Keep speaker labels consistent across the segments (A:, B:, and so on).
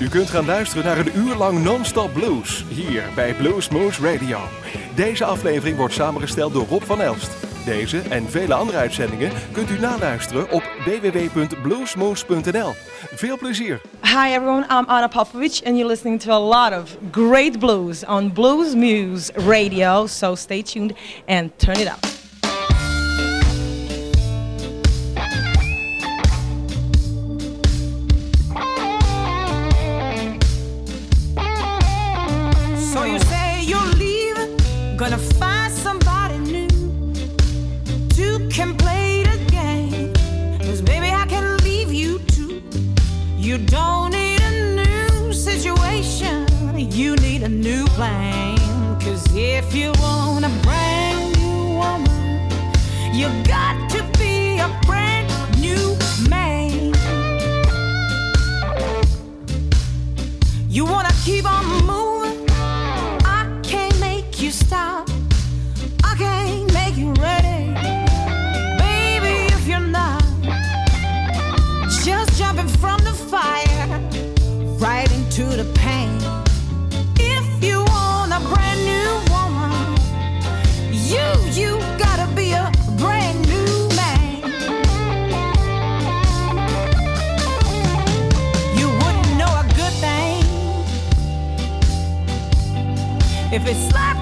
A: U kunt gaan luisteren naar een uur lang non-stop blues hier bij Blues Moose Radio. Deze aflevering wordt samengesteld door Rob van Elst. Deze en vele andere uitzendingen kunt u naluisteren op www.bluesmoose.nl. Veel plezier.
B: Hi everyone, I'm Anna Popovic and you're listening to a lot of great blues on Blues Muse Radio. So stay tuned and turn it up.
C: flame. Cause if you want a brand new woman, you got to be a brand new man. You wanna keep on If it's
D: slap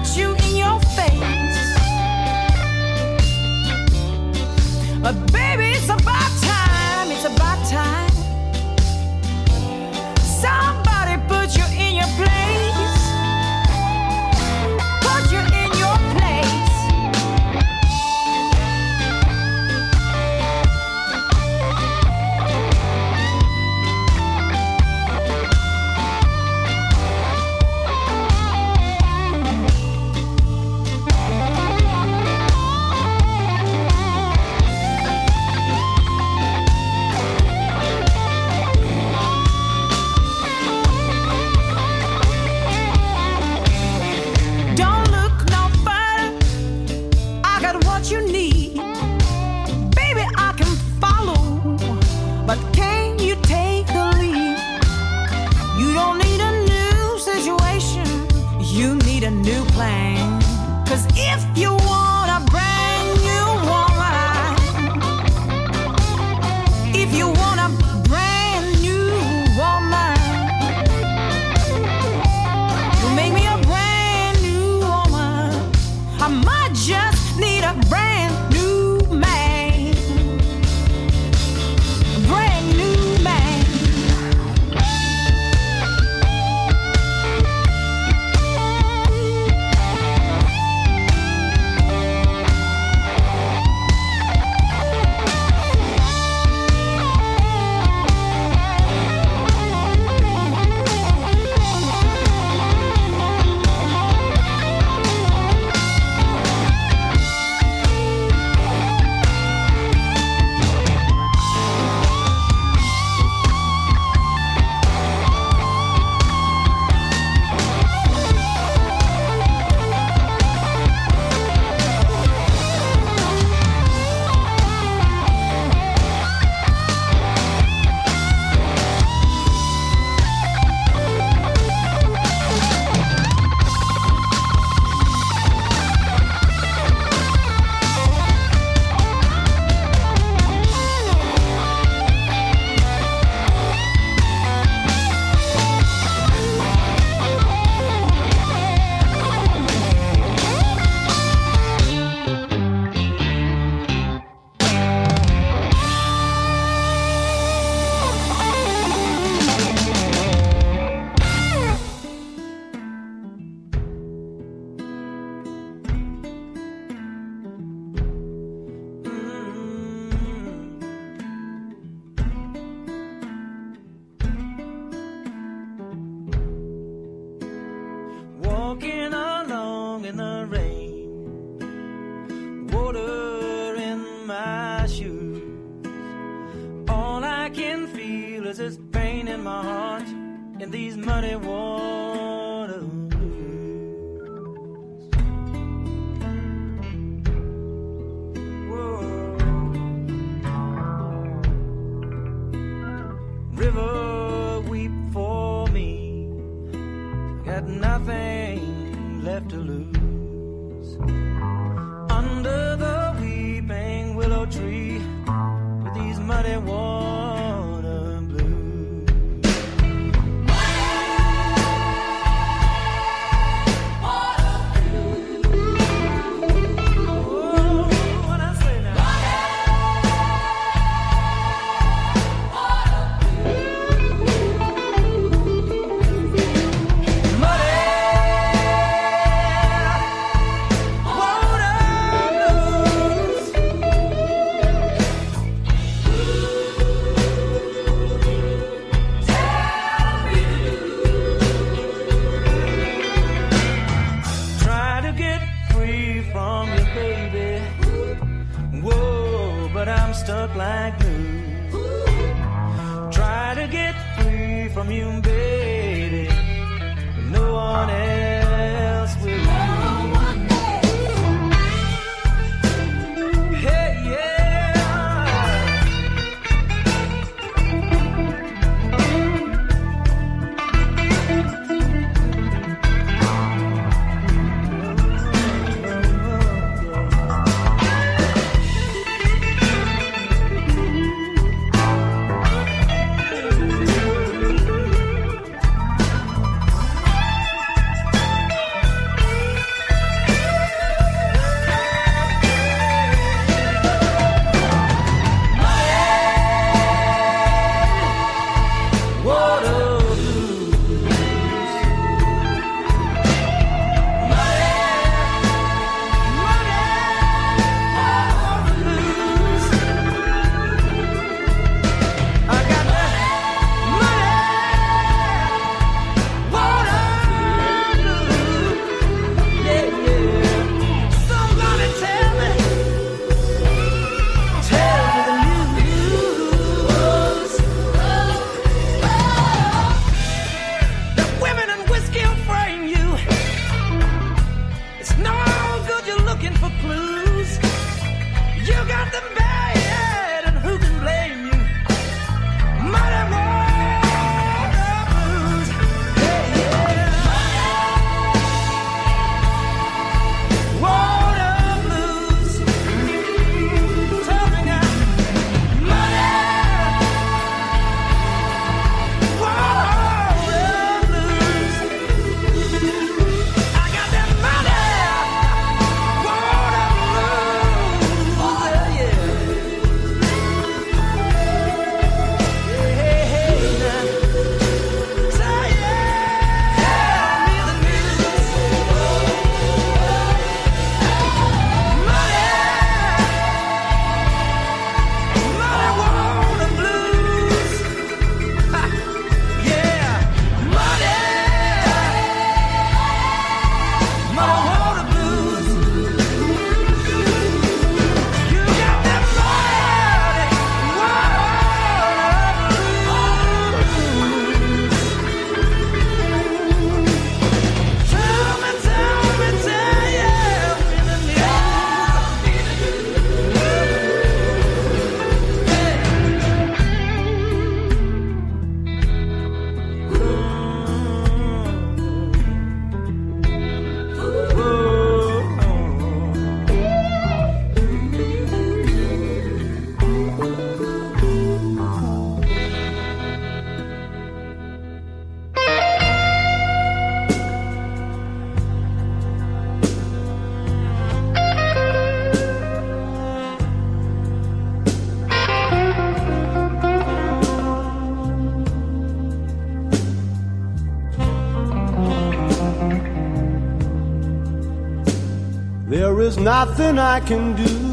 D: nothing I can do.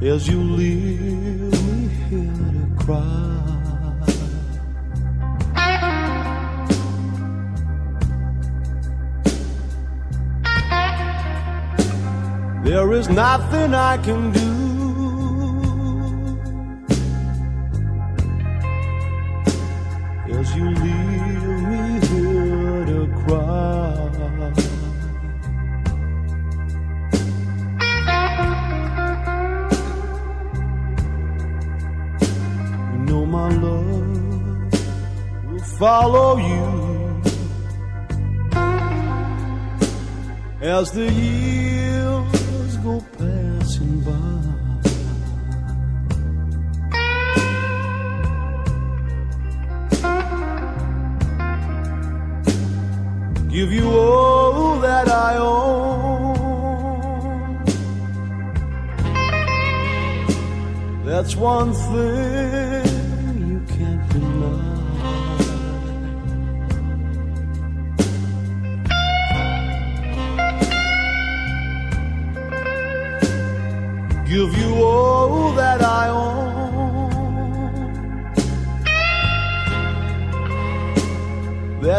D: As you leave me here to cry, there is nothing I can do. as the years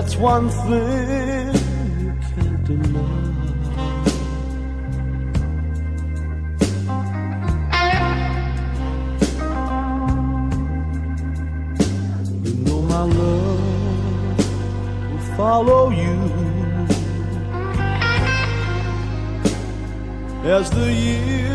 E: That's one thing you can't deny. You know my love will follow you as the years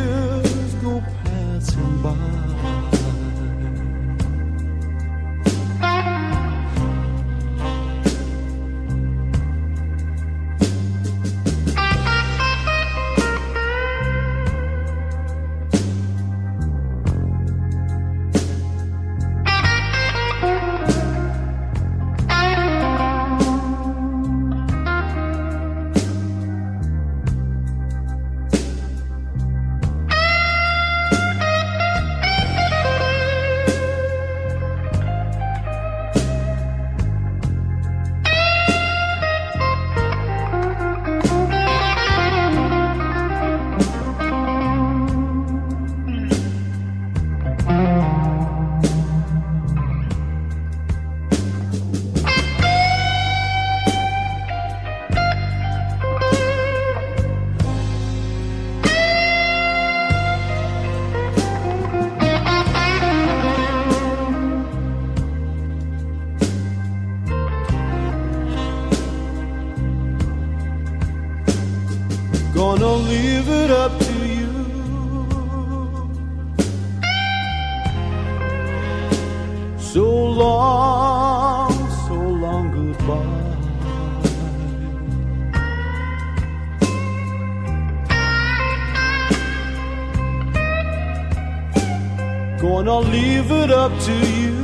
E: Gonna leave it up to you.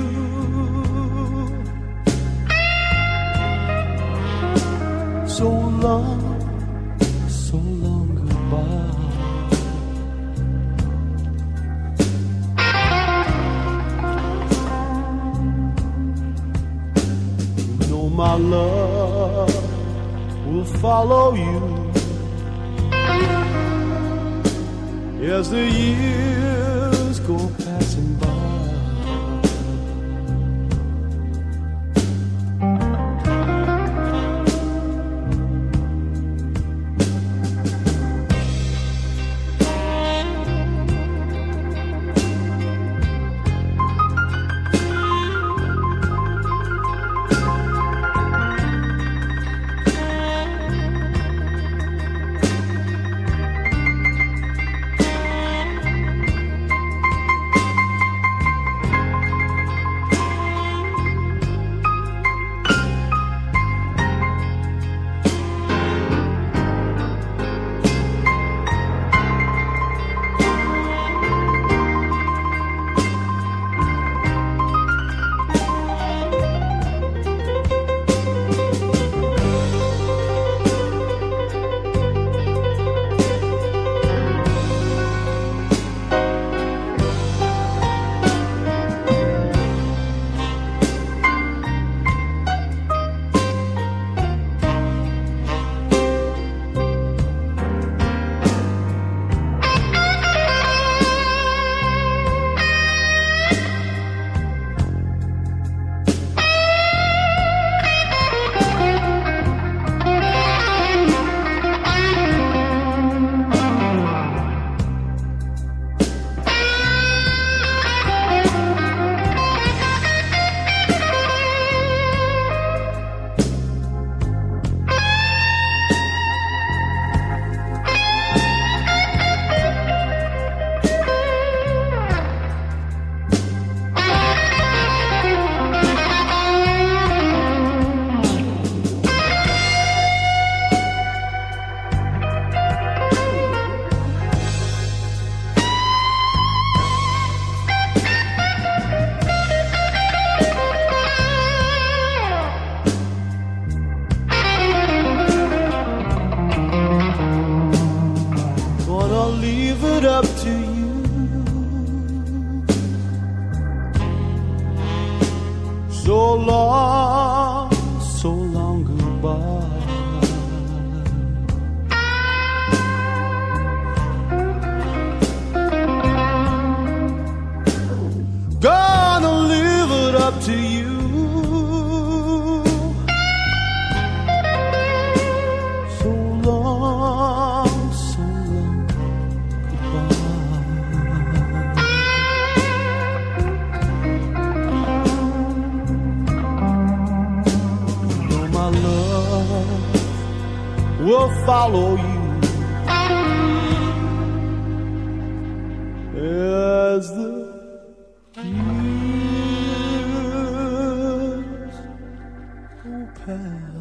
E: So long so long goodbye. You know my love will follow you as the years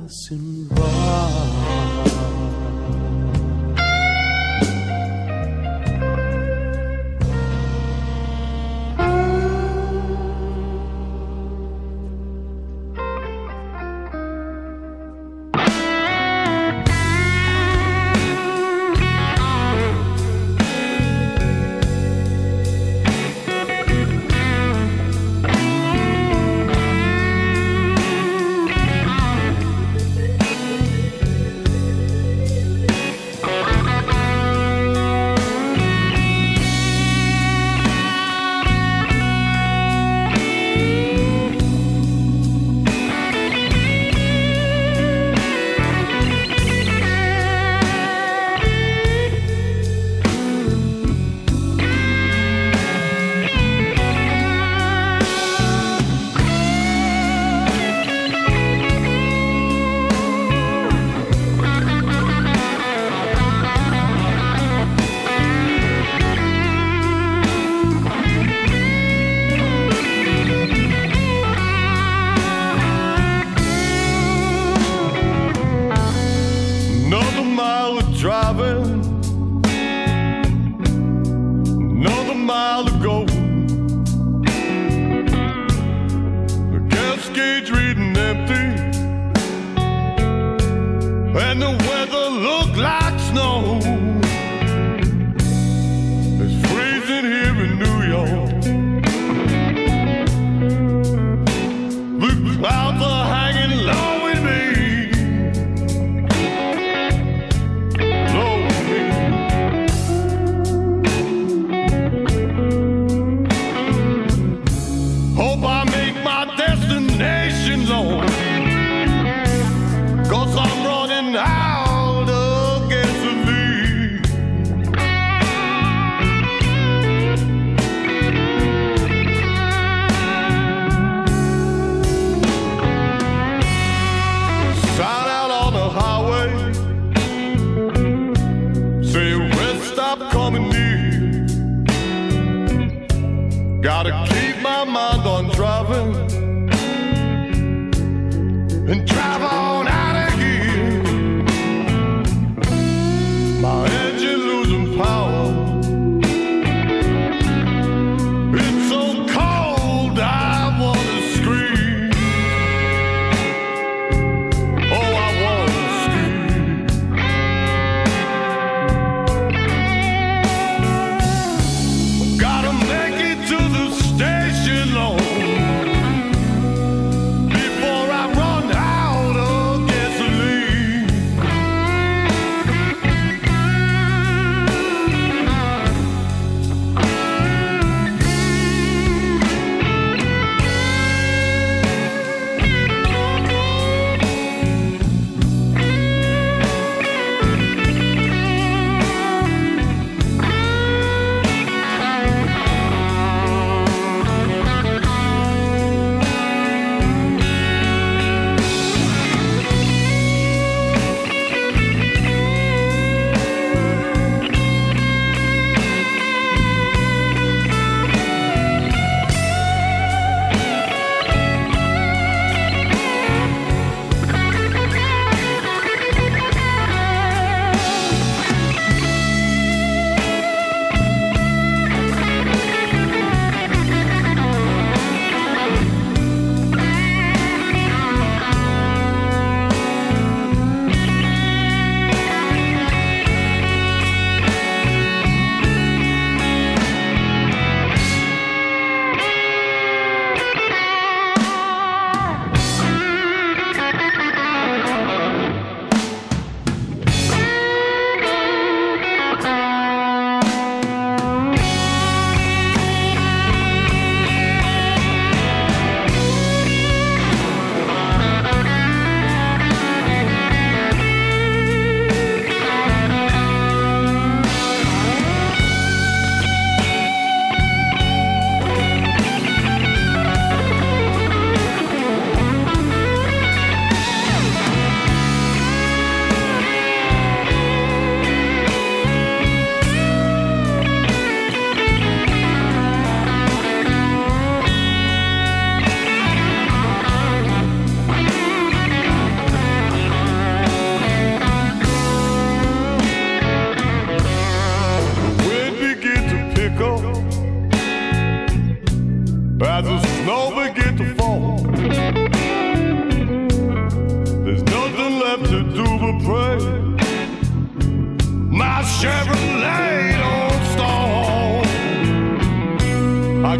E: by.
F: Another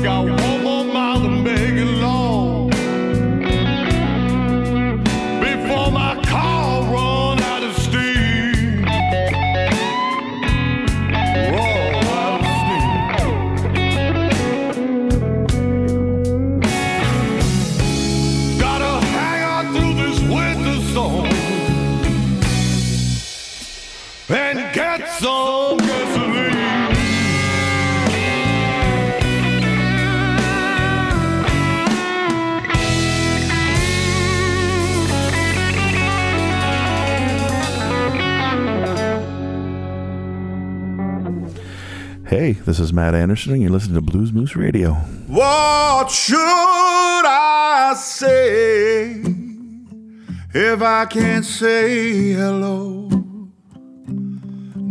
G: God. This is Matt Anderson, and you're listening to Blues Moose Radio.
H: What should I say if I can't say hello?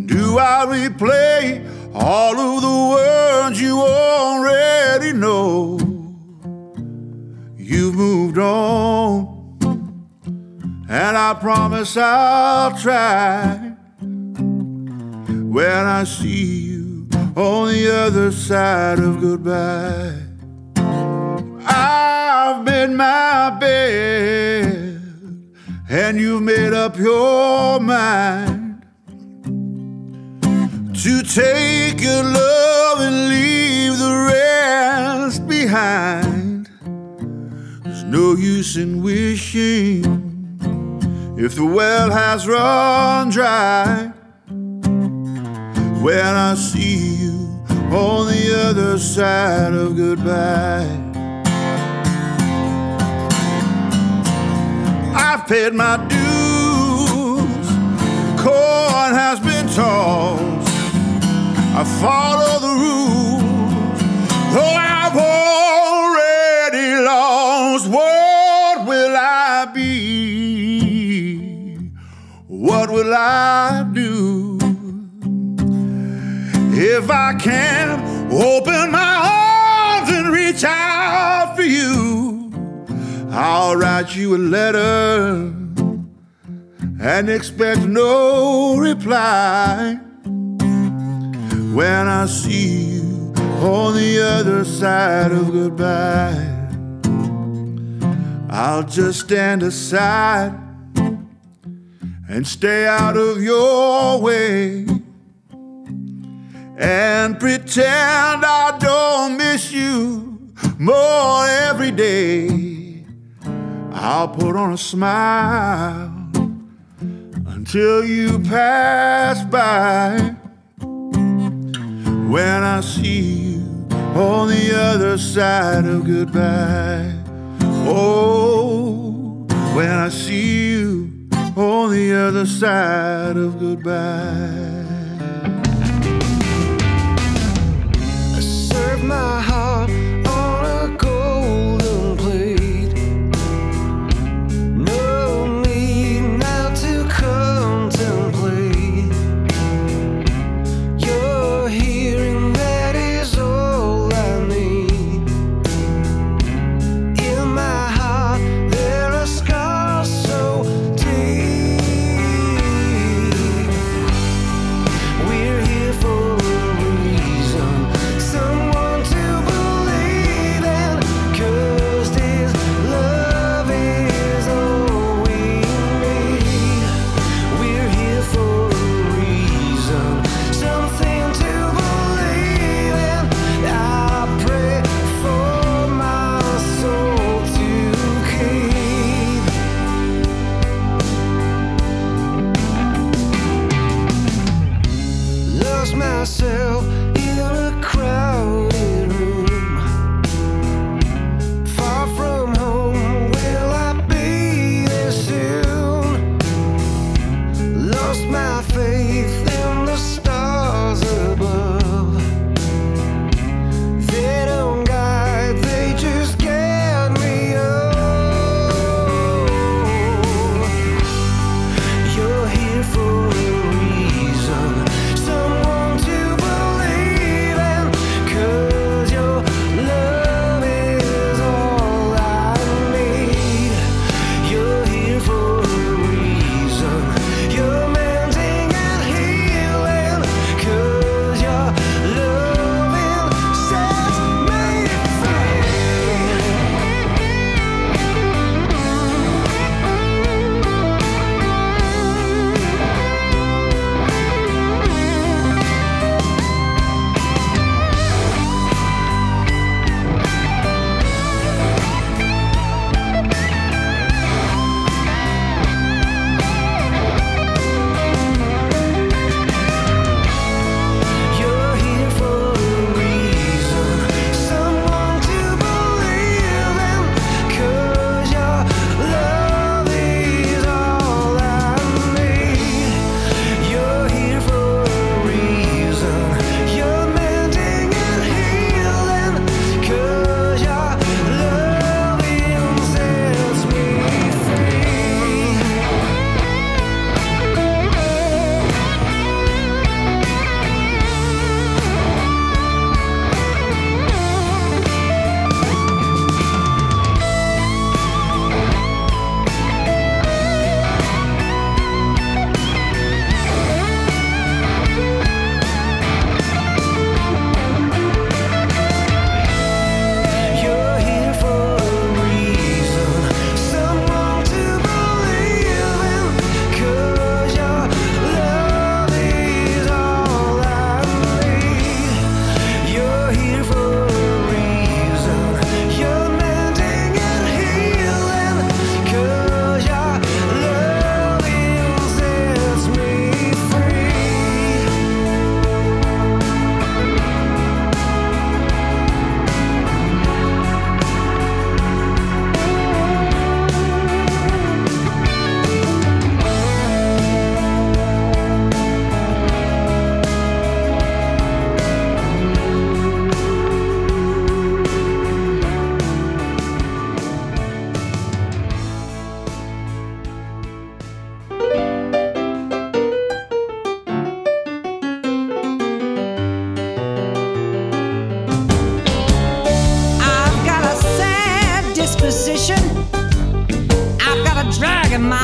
H: Do I replay all of the words you already know? You've moved on, and I promise I'll try when I see you on the other side of goodbye. I've made my bed, and you've made up your mind to take your love and leave the rest behind. There's no use in wishing if the well has run dry. When I see you on the other side of goodbye. I've paid my dues, corn has been tossed. I follow the rules, though I've already lost. What will I be? What will I? If I can't open my arms and reach out for you, I'll write you a letter and expect no reply. When I see you on the other side of goodbye, I'll just stand aside and stay out of your way and pretend I don't miss you more every day. I'll put on a smile until you pass by. When I see you on the other side of goodbye. Oh, when I see you on the other side of goodbye.
I: Serve my heart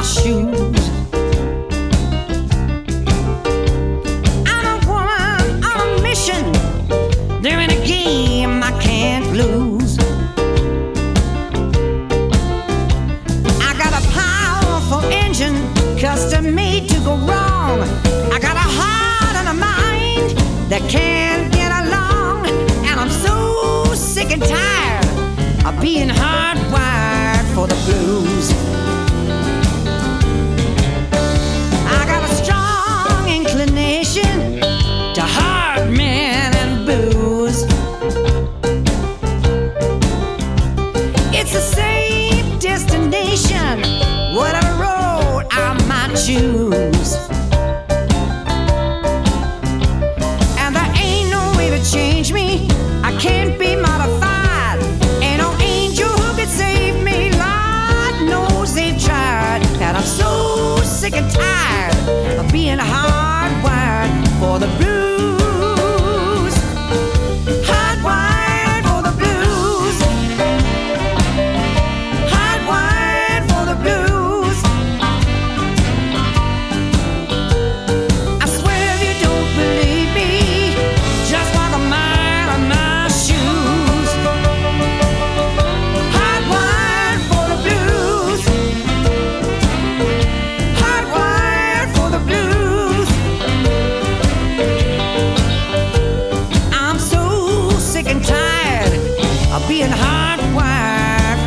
I: shoot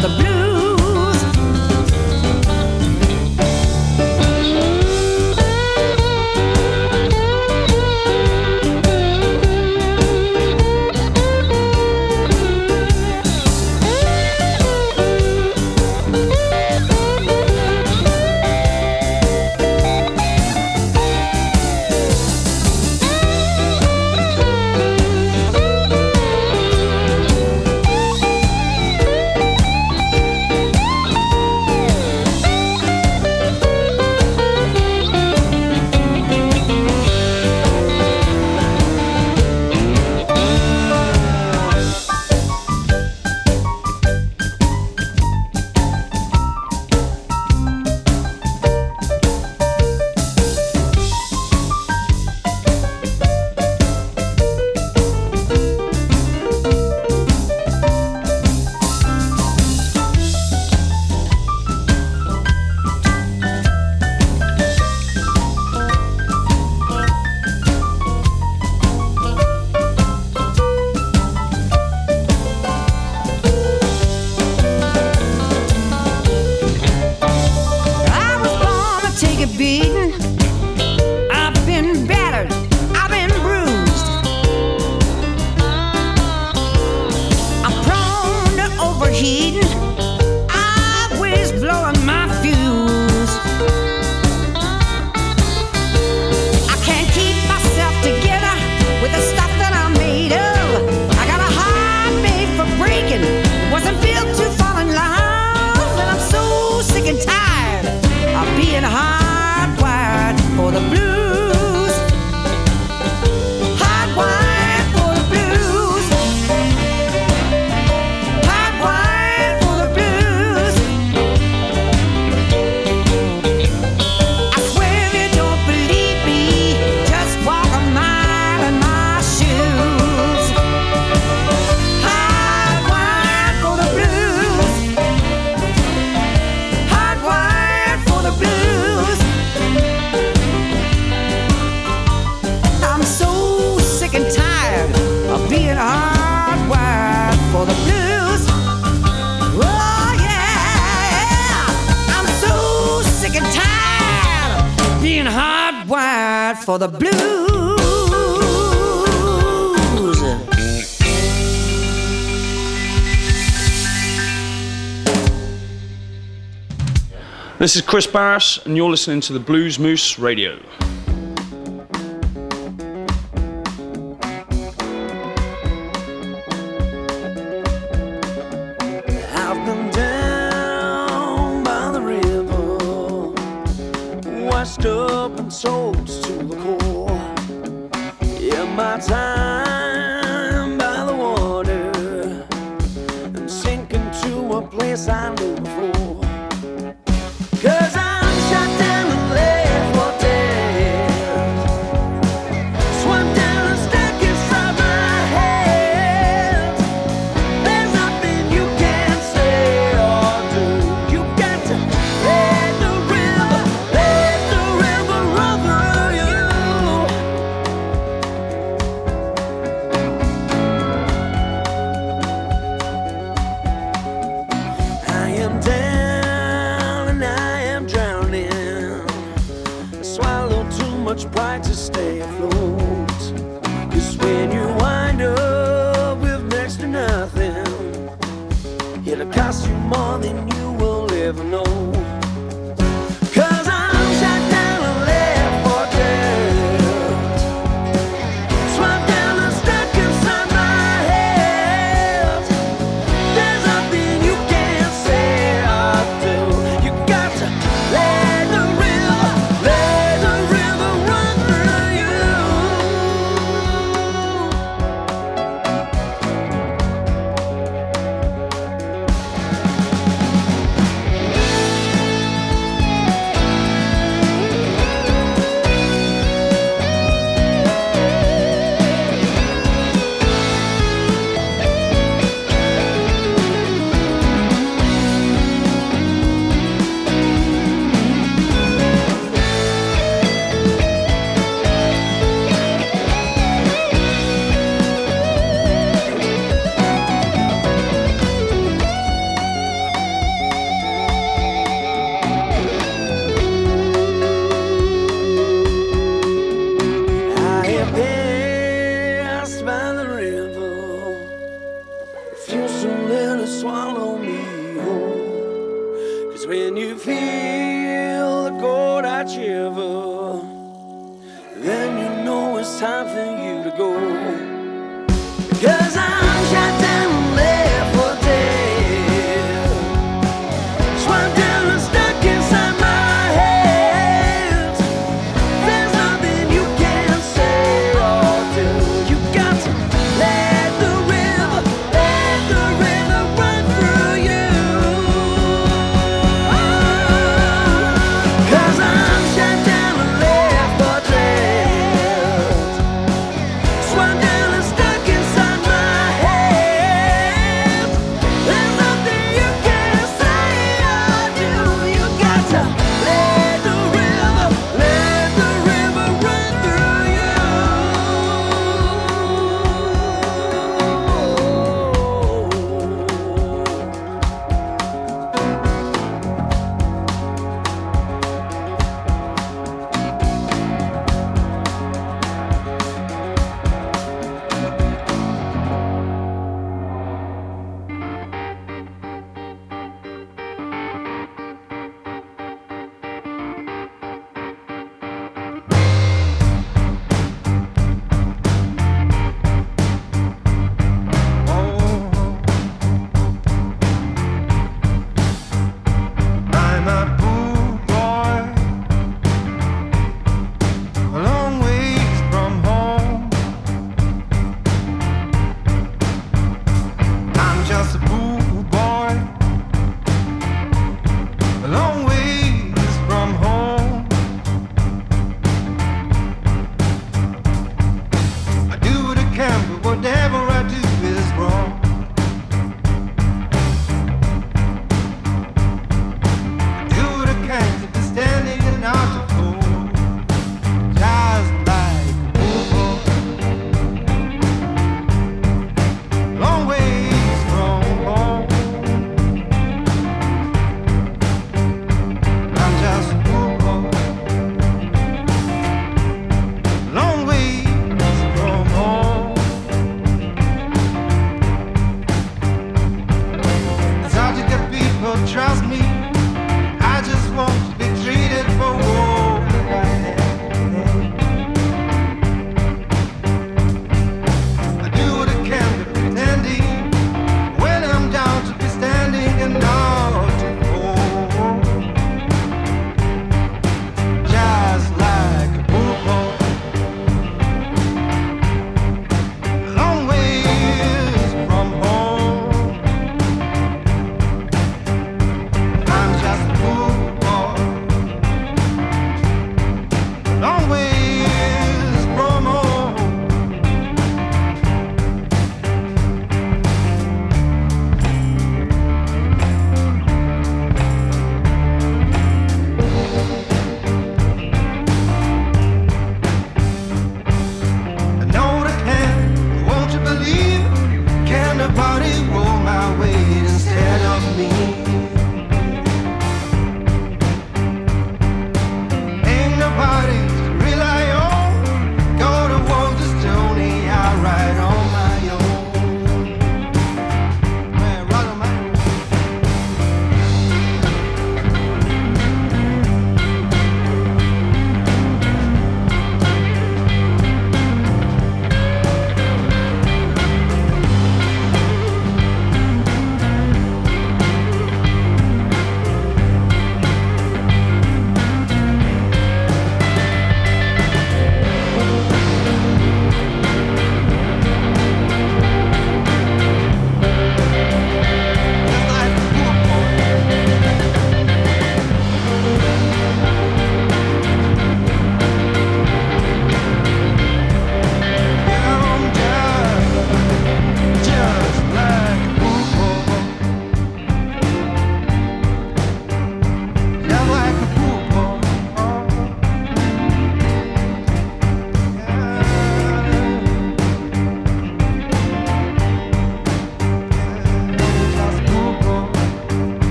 I: for the blue. for
C: the blues.
D: This is Chris Barris, and you're listening to the Blues Moose Radio.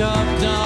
J: Of
K: dawn.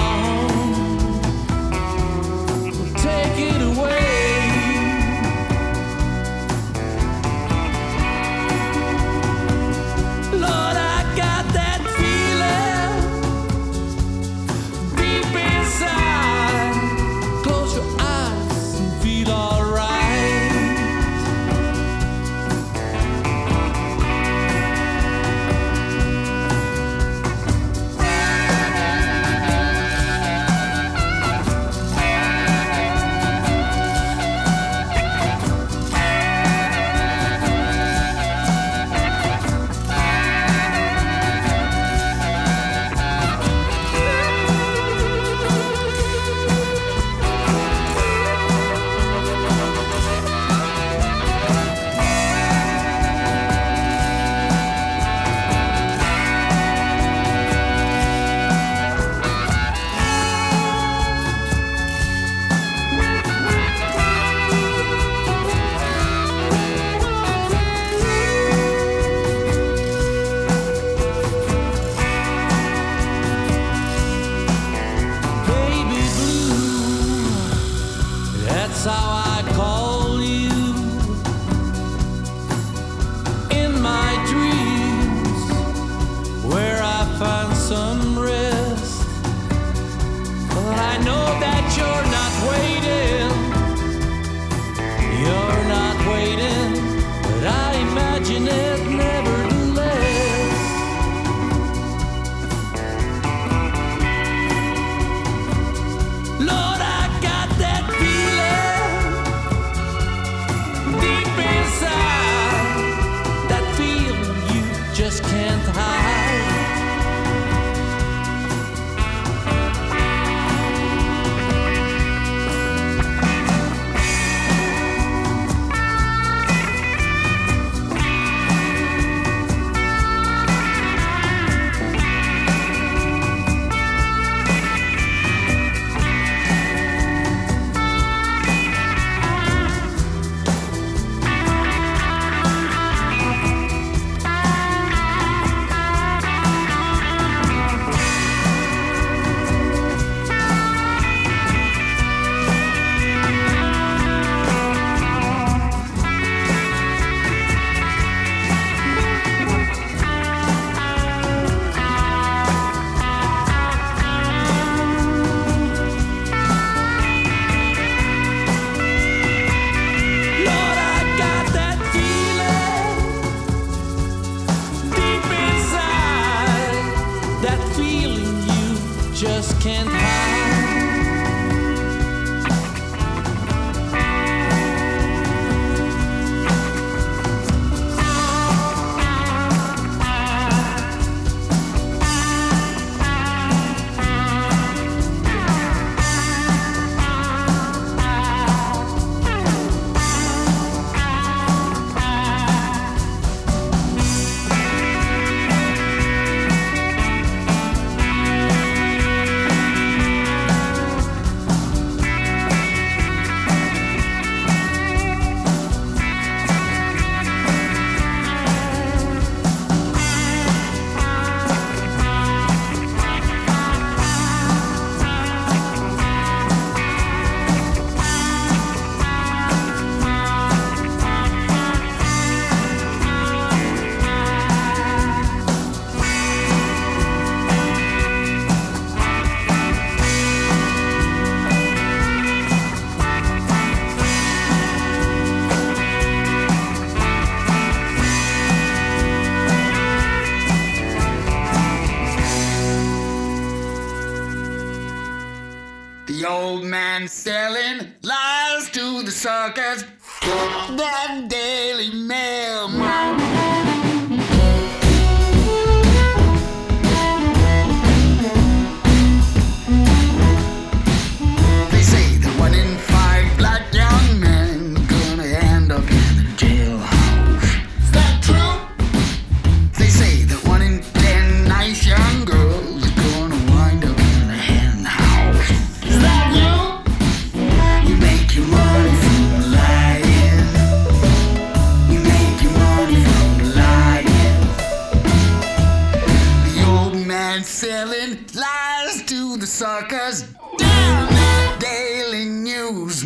K: and
L: selling lies to the suckers. Damn it, Daily News.